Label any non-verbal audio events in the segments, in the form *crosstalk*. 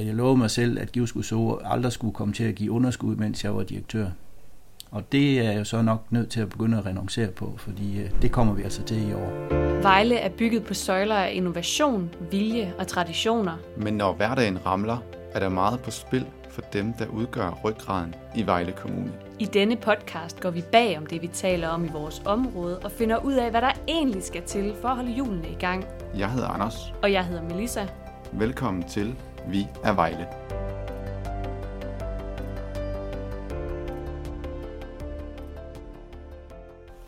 jeg lovede mig selv, at Givskud så aldrig skulle komme til at give underskud, mens jeg var direktør. Og det er jeg jo så nok nødt til at begynde at renoncere på, fordi øh, det kommer vi altså til i år. Vejle er bygget på søjler af innovation, vilje og traditioner. Men når hverdagen ramler, er der meget på spil for dem, der udgør ryggraden i Vejle Kommune. I denne podcast går vi bag om det, vi taler om i vores område, og finder ud af, hvad der egentlig skal til for at holde julene i gang. Jeg hedder Anders. Og jeg hedder Melissa. Velkommen til Vi er Vejle.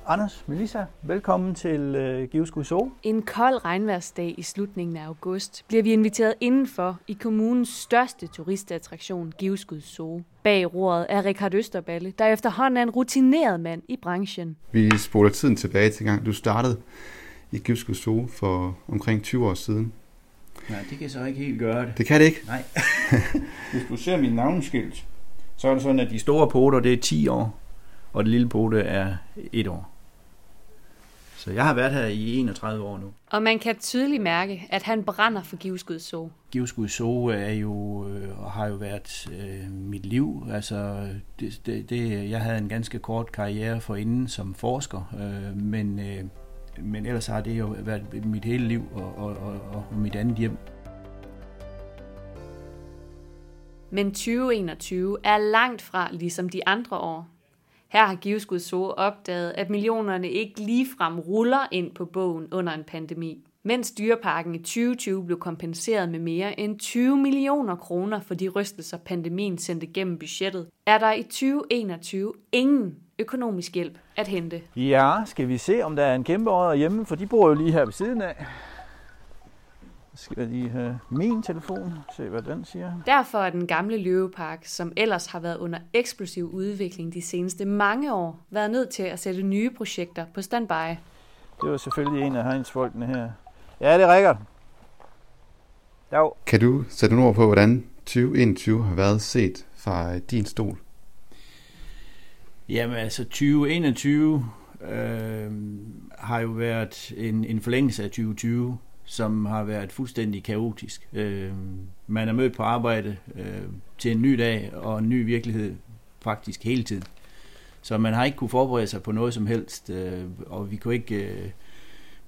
Anders, Melissa, velkommen til øh, Giveskud Zoo. En kold regnværsdag i slutningen af august bliver vi inviteret indenfor i kommunens største turistattraktion, Giveskud Zoo. Bag roret er Richard Østerballe, der efterhånden er en rutineret mand i branchen. Vi spoler tiden tilbage til gang. Du startede i Giveskud Zoo for omkring 20 år siden. Nej, det kan så ikke helt gøre det. Det kan det ikke? Nej. *laughs* Hvis du ser min navnskilt, så er det sådan, at de store poter, det er 10 år, og det lille pote er 1 år. Så jeg har været her i 31 år nu. Og man kan tydeligt mærke, at han brænder for Giveskud Zoo. Giveskud Zoo er jo, øh, og har jo været øh, mit liv. Altså, det, det, det, jeg havde en ganske kort karriere for inden som forsker, øh, men, øh, men ellers har det jo været mit hele liv og, og, og, og mit andet hjem. Men 2021 er langt fra ligesom de andre år. Her har Giveskud Så opdaget, at millionerne ikke ligefrem ruller ind på bogen under en pandemi. Mens dyreparken i 2020 blev kompenseret med mere end 20 millioner kroner for de rystelser, pandemien sendte gennem budgettet, er der i 2021 ingen økonomisk hjælp at hente. Ja, skal vi se, om der er en kæmpe hjemme, for de bor jo lige her ved siden af skal jeg lige have min telefon, se hvad den siger. Derfor er den gamle løvepark, som ellers har været under eksplosiv udvikling de seneste mange år, været nødt til at sætte nye projekter på standby. Det var selvfølgelig en af Heinz folkene her. Ja, det er Rikard. Kan du sætte nogle ord på, hvordan 2021 har været set fra din stol? Jamen altså 2021 øh, har jo været en, en forlængelse af 2020 som har været fuldstændig kaotisk. Øh, man er mødt på arbejde øh, til en ny dag og en ny virkelighed faktisk hele tiden. Så man har ikke kunne forberede sig på noget som helst, øh, og vi kunne ikke øh,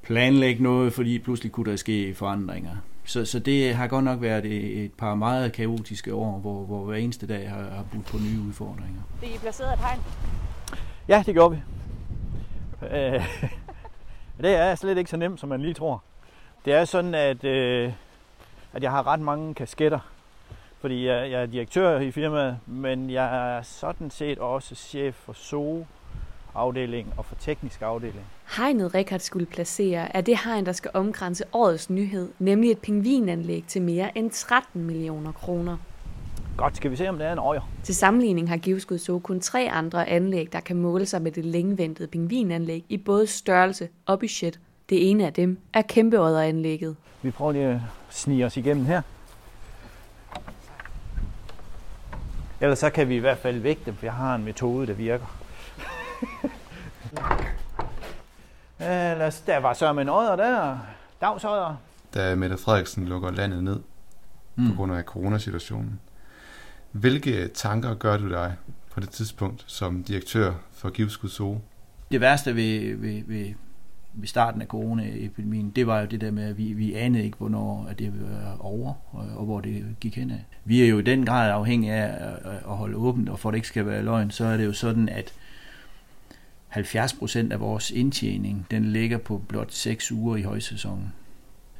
planlægge noget, fordi pludselig kunne der ske forandringer. Så, så det har godt nok været et, par meget kaotiske år, hvor, hvor hver eneste dag har, har budt på nye udfordringer. Det I placeret et hegn? Ja, det gjorde vi. Øh, *laughs* det er slet ikke så nemt, som man lige tror. Det er sådan, at, øh, at jeg har ret mange kasketter, fordi jeg, jeg er direktør i firmaet, men jeg er sådan set også chef for SO afdeling og for teknisk afdeling. Hegnet Rikard skulle placere er det hegn, der skal omgrænse årets nyhed, nemlig et pingvinanlæg til mere end 13 millioner kroner. Godt, skal vi se, om det er en øjer. Til sammenligning har Giveskud så kun tre andre anlæg, der kan måle sig med det længeventede pingvinanlæg i både størrelse og budget. Det ene af dem er kæmpeodderanlægget. Vi prøver lige at snige os igennem her. Ellers så kan vi i hvert fald vække dem, for jeg har en metode, der virker. *laughs* Ellers, der var så en odder der. Dagsodder. Da Mette Frederiksen lukker landet ned mm. på grund af coronasituationen. Hvilke tanker gør du dig på det tidspunkt som direktør for Givskud Zoo? Det værste ved, ved, ved, ved starten af coronaepidemien, det var jo det der med, at vi, vi anede ikke, hvornår at det ville være over, og, og hvor det gik hen af. Vi er jo i den grad afhængige af at holde åbent, og for at det ikke skal være løgn, så er det jo sådan, at 70% af vores indtjening, den ligger på blot 6 uger i højsæsonen.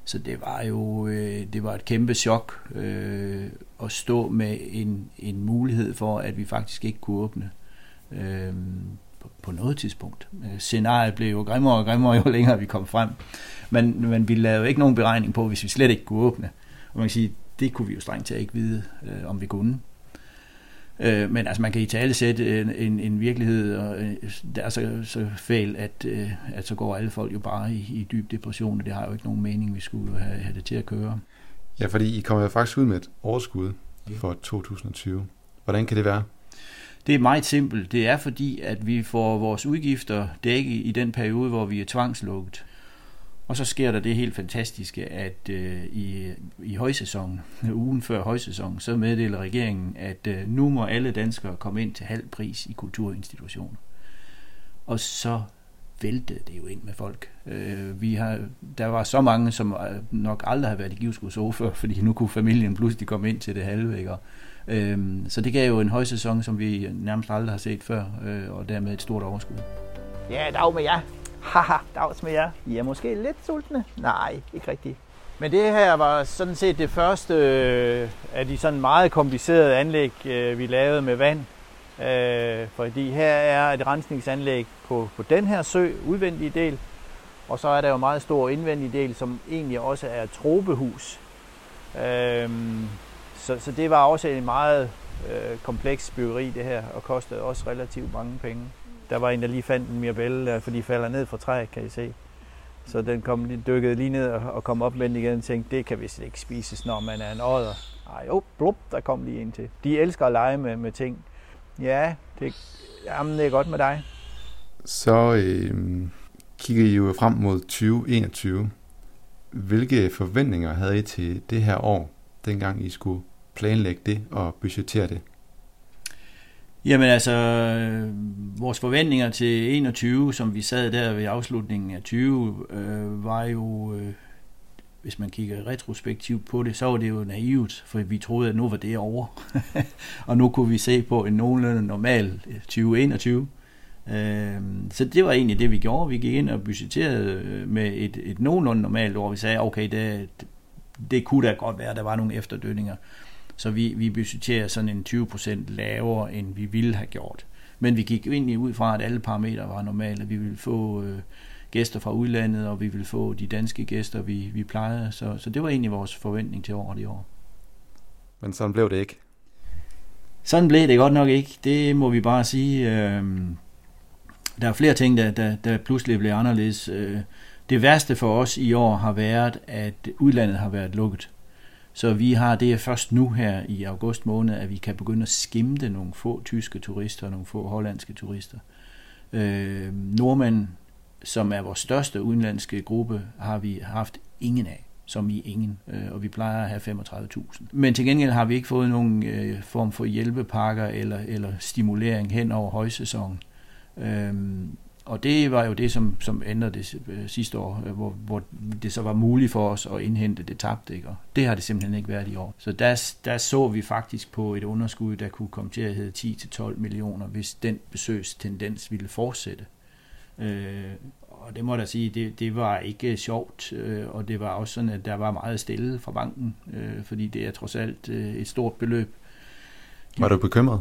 Så det var jo øh, det var et kæmpe chok øh, at stå med en, en mulighed for, at vi faktisk ikke kunne åbne. Øh, på noget tidspunkt. Øh, scenariet blev jo grimmere og grimmere, jo længere vi kom frem. Men, men vi lavede ikke nogen beregning på, hvis vi slet ikke kunne åbne. Og man kan sige, det kunne vi jo strengt taget ikke vide, øh, om vi kunne. Øh, men altså man kan i tale sætte en, en, en virkelighed, og øh, der er så, så fæl, at, øh, at så går alle folk jo bare i, i dyb depression, og det har jo ikke nogen mening, vi skulle have, have det til at køre. Ja, fordi I kommer faktisk ud med et overskud for 2020. Hvordan kan det være? Det er meget simpelt. Det er fordi, at vi får vores udgifter dækket i den periode, hvor vi er tvangslukket. Og så sker der det helt fantastiske, at øh, i, i højsæsonen, *laughs* ugen før højsæsonen, så meddeler regeringen, at øh, nu må alle danskere komme ind til halv pris i kulturinstitutioner. Og så væltede det jo ind med folk. Øh, vi har, der var så mange, som øh, nok aldrig har været i Givskud før, fordi nu kunne familien pludselig komme ind til det halve. Ikke? Og, øh, så det gav jo en højsæson, som vi nærmest aldrig har set før, øh, og dermed et stort overskud. Ja, dag med jer. Haha, dags med jer. I er måske lidt sultne? Nej, ikke rigtigt. Men det her var sådan set det første øh, af de sådan meget komplicerede anlæg, øh, vi lavede med vand. Øh, fordi her er et rensningsanlæg på, på den her sø, udvendige del, og så er der jo meget stor indvendig del, som egentlig også er trobehus. Øh, så, så det var også en meget kompleks byggeri det her, og kostede også relativt mange penge. Der var en, der lige fandt en mirabelle, fordi de falder ned fra træet, kan I se. Så den kom, dykkede lige ned og kom op med den igen og tænkte, det kan vist ikke spises, når man er en ådder. Ej, jo, blup, der kom lige en til. De elsker at lege med, med ting. Ja, det, jamen, det er godt med dig. Så øh, kigger I jo frem mod 2021. Hvilke forventninger havde I til det her år, dengang I skulle planlægge det og budgettere det? Jamen altså, øh, vores forventninger til 21, som vi sad der ved afslutningen af 20, øh, var jo, øh, hvis man kigger retrospektivt på det, så var det jo naivt, for vi troede, at nu var det over. *laughs* og nu kunne vi se på en nogenlunde normal øh, 2021. Øh, så det var egentlig det, vi gjorde. Vi gik ind og budgetterede øh, med et, et nogenlunde normalt år. Vi sagde, okay, det, det kunne da godt være, at der var nogle efterdønninger. Så vi, vi budgetterer sådan en 20% lavere, end vi ville have gjort. Men vi gik egentlig ud fra, at alle parametre var normale. Vi ville få øh, gæster fra udlandet, og vi ville få de danske gæster, vi, vi plejede. Så, så det var egentlig vores forventning til året i år. Men sådan blev det ikke? Sådan blev det godt nok ikke. Det må vi bare sige. Øh, der er flere ting, der, der, der pludselig blev anderledes. Øh, det værste for os i år har været, at udlandet har været lukket. Så vi har det først nu her i august måned, at vi kan begynde at skimte nogle få tyske turister og nogle få hollandske turister. Øh, nordmænd, som er vores største udenlandske gruppe, har vi haft ingen af som i ingen, øh, og vi plejer at have 35.000. Men til gengæld har vi ikke fået nogen øh, form for hjælpepakker eller, eller stimulering hen over højsæsonen. Øhm, og det var jo det, som, som ændrede det øh, sidste år, øh, hvor, hvor det så var muligt for os at indhente det tabte. Ikke? Og det har det simpelthen ikke været i år. Så der, der så vi faktisk på et underskud, der kunne komme til at hedde 10-12 millioner, hvis den besøgstendens ville fortsætte. Øh, og det må jeg da sige, det, det var ikke sjovt, øh, og det var også sådan, at der var meget stille fra banken, øh, fordi det er trods alt øh, et stort beløb. Var du bekymret?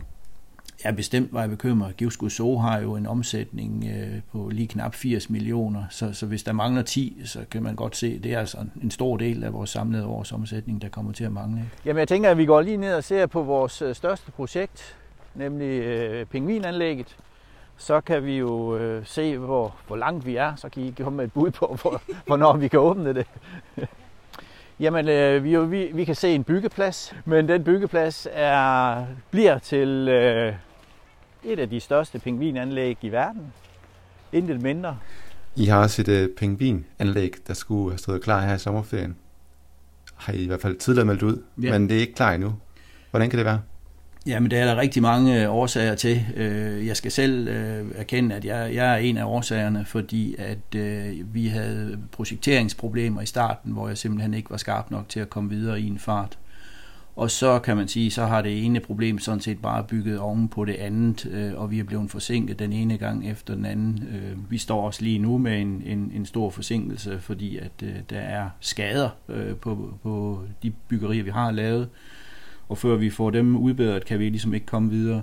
Ja, bestemt var jeg bekymret. Givskud So har jo en omsætning øh, på lige knap 80 millioner, så, så hvis der mangler 10, så kan man godt se, at det er altså en stor del af vores samlede års omsætning, der kommer til at mangle. Jamen jeg tænker, at vi går lige ned og ser på vores øh, største projekt, nemlig øh, pingvinanlægget. Så kan vi jo øh, se, hvor, hvor langt vi er, så kan I komme med et bud på, hvor, *laughs* hvornår vi kan åbne det. Jamen, øh, vi, vi, vi kan se en byggeplads, men den byggeplads er, bliver til øh, et af de største pingvinanlæg i verden. Intet mindre. I har også et uh, pingvinanlæg, der skulle have stået klar her i sommerferien. Har I i hvert fald tidligere meldt ud, ja. men det er ikke klar endnu. Hvordan kan det være? Jamen, der er der rigtig mange øh, årsager til. Øh, jeg skal selv erkende, at jeg, jeg er en af årsagerne, fordi at vi havde projekteringsproblemer i starten, hvor jeg simpelthen ikke var skarp nok til at komme videre i en fart. Og så kan man sige, så har det ene problem sådan set bare bygget oven på det andet, øh, og vi er blevet forsinket den ene gang efter den anden. Øh, vi står også lige nu med en, en, en stor forsinkelse, fordi at øh, der er skader øh, på, på de byggerier, vi har lavet. Og før vi får dem udbedret, kan vi ligesom ikke komme videre.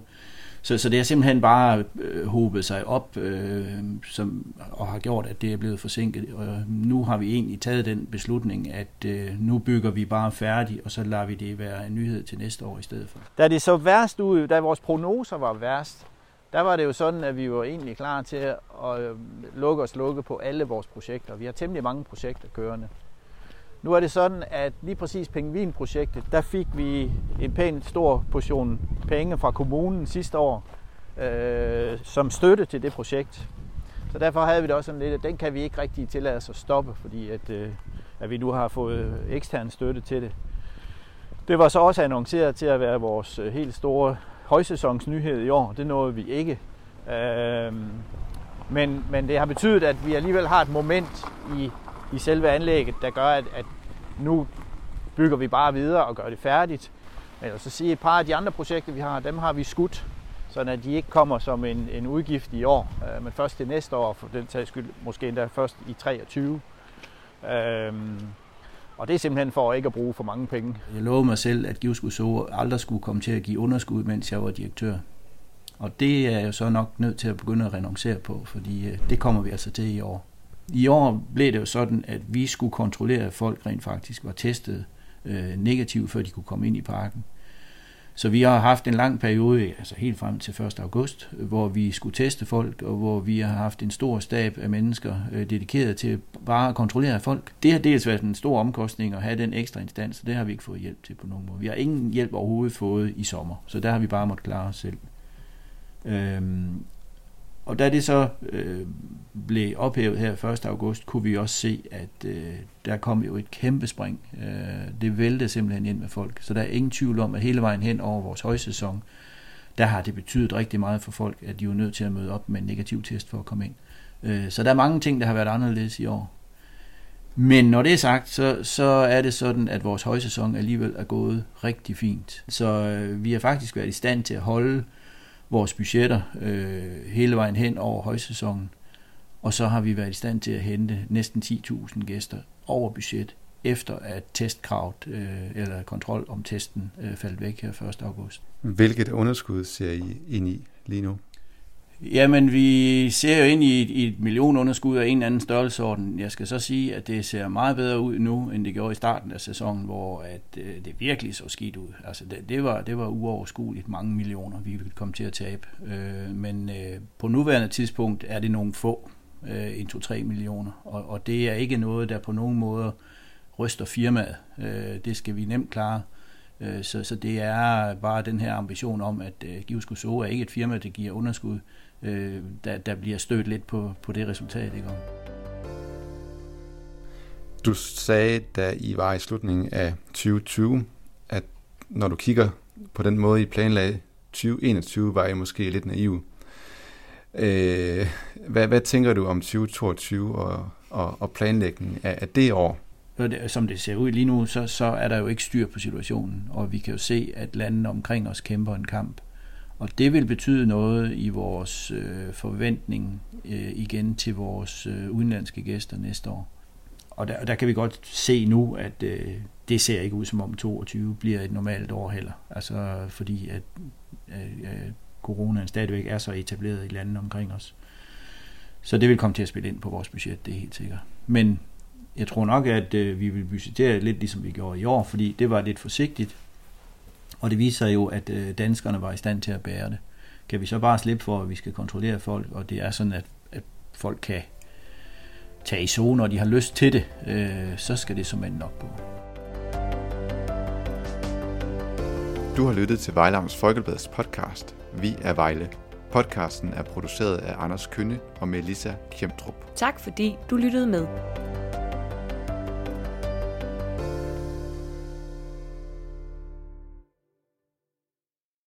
Så, så det har simpelthen bare øh, hobet sig op øh, som, og har gjort, at det er blevet forsinket. Og nu har vi egentlig taget den beslutning, at øh, nu bygger vi bare færdigt, og så lader vi det være en nyhed til næste år i stedet for. Da det så værst ud, da vores prognoser var værst, der var det jo sådan, at vi var egentlig klar til at øh, lukke og slukke på alle vores projekter. Vi har temmelig mange projekter kørende. Nu er det sådan, at lige præcis Pengvinprojektet, der fik vi en pæn stor portion penge fra kommunen sidste år, øh, som støtte til det projekt. Så derfor havde vi det også sådan lidt, at den kan vi ikke rigtig tillade os at stoppe, fordi at, øh, at vi nu har fået ekstern støtte til det. Det var så også annonceret til at være vores øh, helt store højsæsonsnyhed i år. Det nåede vi ikke. Øh, men, men det har betydet, at vi alligevel har et moment i, i selve anlægget, der gør, at, at nu bygger vi bare videre og gør det færdigt. Men jeg vil så sige, at et par af de andre projekter, vi har, dem har vi skudt, så at de ikke kommer som en, en udgift i år, øh, men først til næste år, for den tages skyld, måske endda først i 23. Øhm, og det er simpelthen for ikke at bruge for mange penge. Jeg lovede mig selv, at Givskud så aldrig skulle komme til at give underskud, mens jeg var direktør. Og det er jeg så nok nødt til at begynde at renoncere på, fordi øh, det kommer vi altså til i år. I år blev det jo sådan, at vi skulle kontrollere, at folk rent faktisk var testet øh, negativt, før de kunne komme ind i parken. Så vi har haft en lang periode, altså helt frem til 1. august, hvor vi skulle teste folk, og hvor vi har haft en stor stab af mennesker øh, dedikeret til bare at kontrollere folk. Det har dels været en stor omkostning at have den ekstra instans, og det har vi ikke fået hjælp til på nogen måde. Vi har ingen hjælp overhovedet fået i sommer, så der har vi bare måttet klare os selv. Øhm, og da det så øh, blev ophævet her 1. august, kunne vi også se, at øh, der kom jo et kæmpe spring. Øh, det væltede simpelthen ind med folk. Så der er ingen tvivl om, at hele vejen hen over vores højsæson, der har det betydet rigtig meget for folk, at de er nødt til at møde op med en negativ test for at komme ind. Øh, så der er mange ting, der har været anderledes i år. Men når det er sagt, så, så er det sådan, at vores højsæson alligevel er gået rigtig fint. Så øh, vi har faktisk været i stand til at holde vores budgetter øh, hele vejen hen over højsæsonen. Og så har vi været i stand til at hente næsten 10.000 gæster over budget, efter at testkravet øh, eller kontrol om testen øh, faldt væk her 1. august. Hvilket underskud ser I ind i lige nu? Jamen, vi ser jo ind i et, i et millionunderskud af en eller anden størrelsesorden. Jeg skal så sige, at det ser meget bedre ud nu, end det gjorde i starten af sæsonen, hvor at, øh, det virkelig så skidt ud. Altså, det, det, var, det var uoverskueligt mange millioner, vi ville komme til at tabe. Øh, men øh, på nuværende tidspunkt er det nogle få, øh, 1-2-3 millioner, og, og det er ikke noget, der på nogen måde ryster firmaet. Øh, det skal vi nemt klare. Øh, Øh, så, så det er bare den her ambition om, at øh, Givskuso er ikke et firma, der giver underskud, øh, der, der bliver stødt lidt på, på det resultat. Ikke? Du sagde, da I var i slutningen af 2020, at når du kigger på den måde, I planlagde 2021, var I måske lidt naiv. Øh, hvad, hvad tænker du om 2022 og, og, og planlægningen af, af det år? Som det ser ud lige nu, så, så er der jo ikke styr på situationen, og vi kan jo se, at landene omkring os kæmper en kamp. Og det vil betyde noget i vores øh, forventning øh, igen til vores øh, udenlandske gæster næste år. Og der, der kan vi godt se nu, at øh, det ser ikke ud som om 22 bliver et normalt år heller. Altså fordi at øh, øh, coronaen stadigvæk er så etableret i landene omkring os. Så det vil komme til at spille ind på vores budget, det er helt sikkert. Men jeg tror nok, at øh, vi vil budgettere lidt ligesom vi gjorde i år, fordi det var lidt forsigtigt, og det viser jo, at øh, danskerne var i stand til at bære det. Kan vi så bare slippe for, at vi skal kontrollere folk, og det er sådan, at, at folk kan tage i zone, når de har lyst til det, øh, så skal det som end nok gå. Du har lyttet til Vejlavns Folkebladets podcast Vi er Vejle. Podcasten er produceret af Anders Kønne og Melissa Kjemtrup. Tak fordi du lyttede med.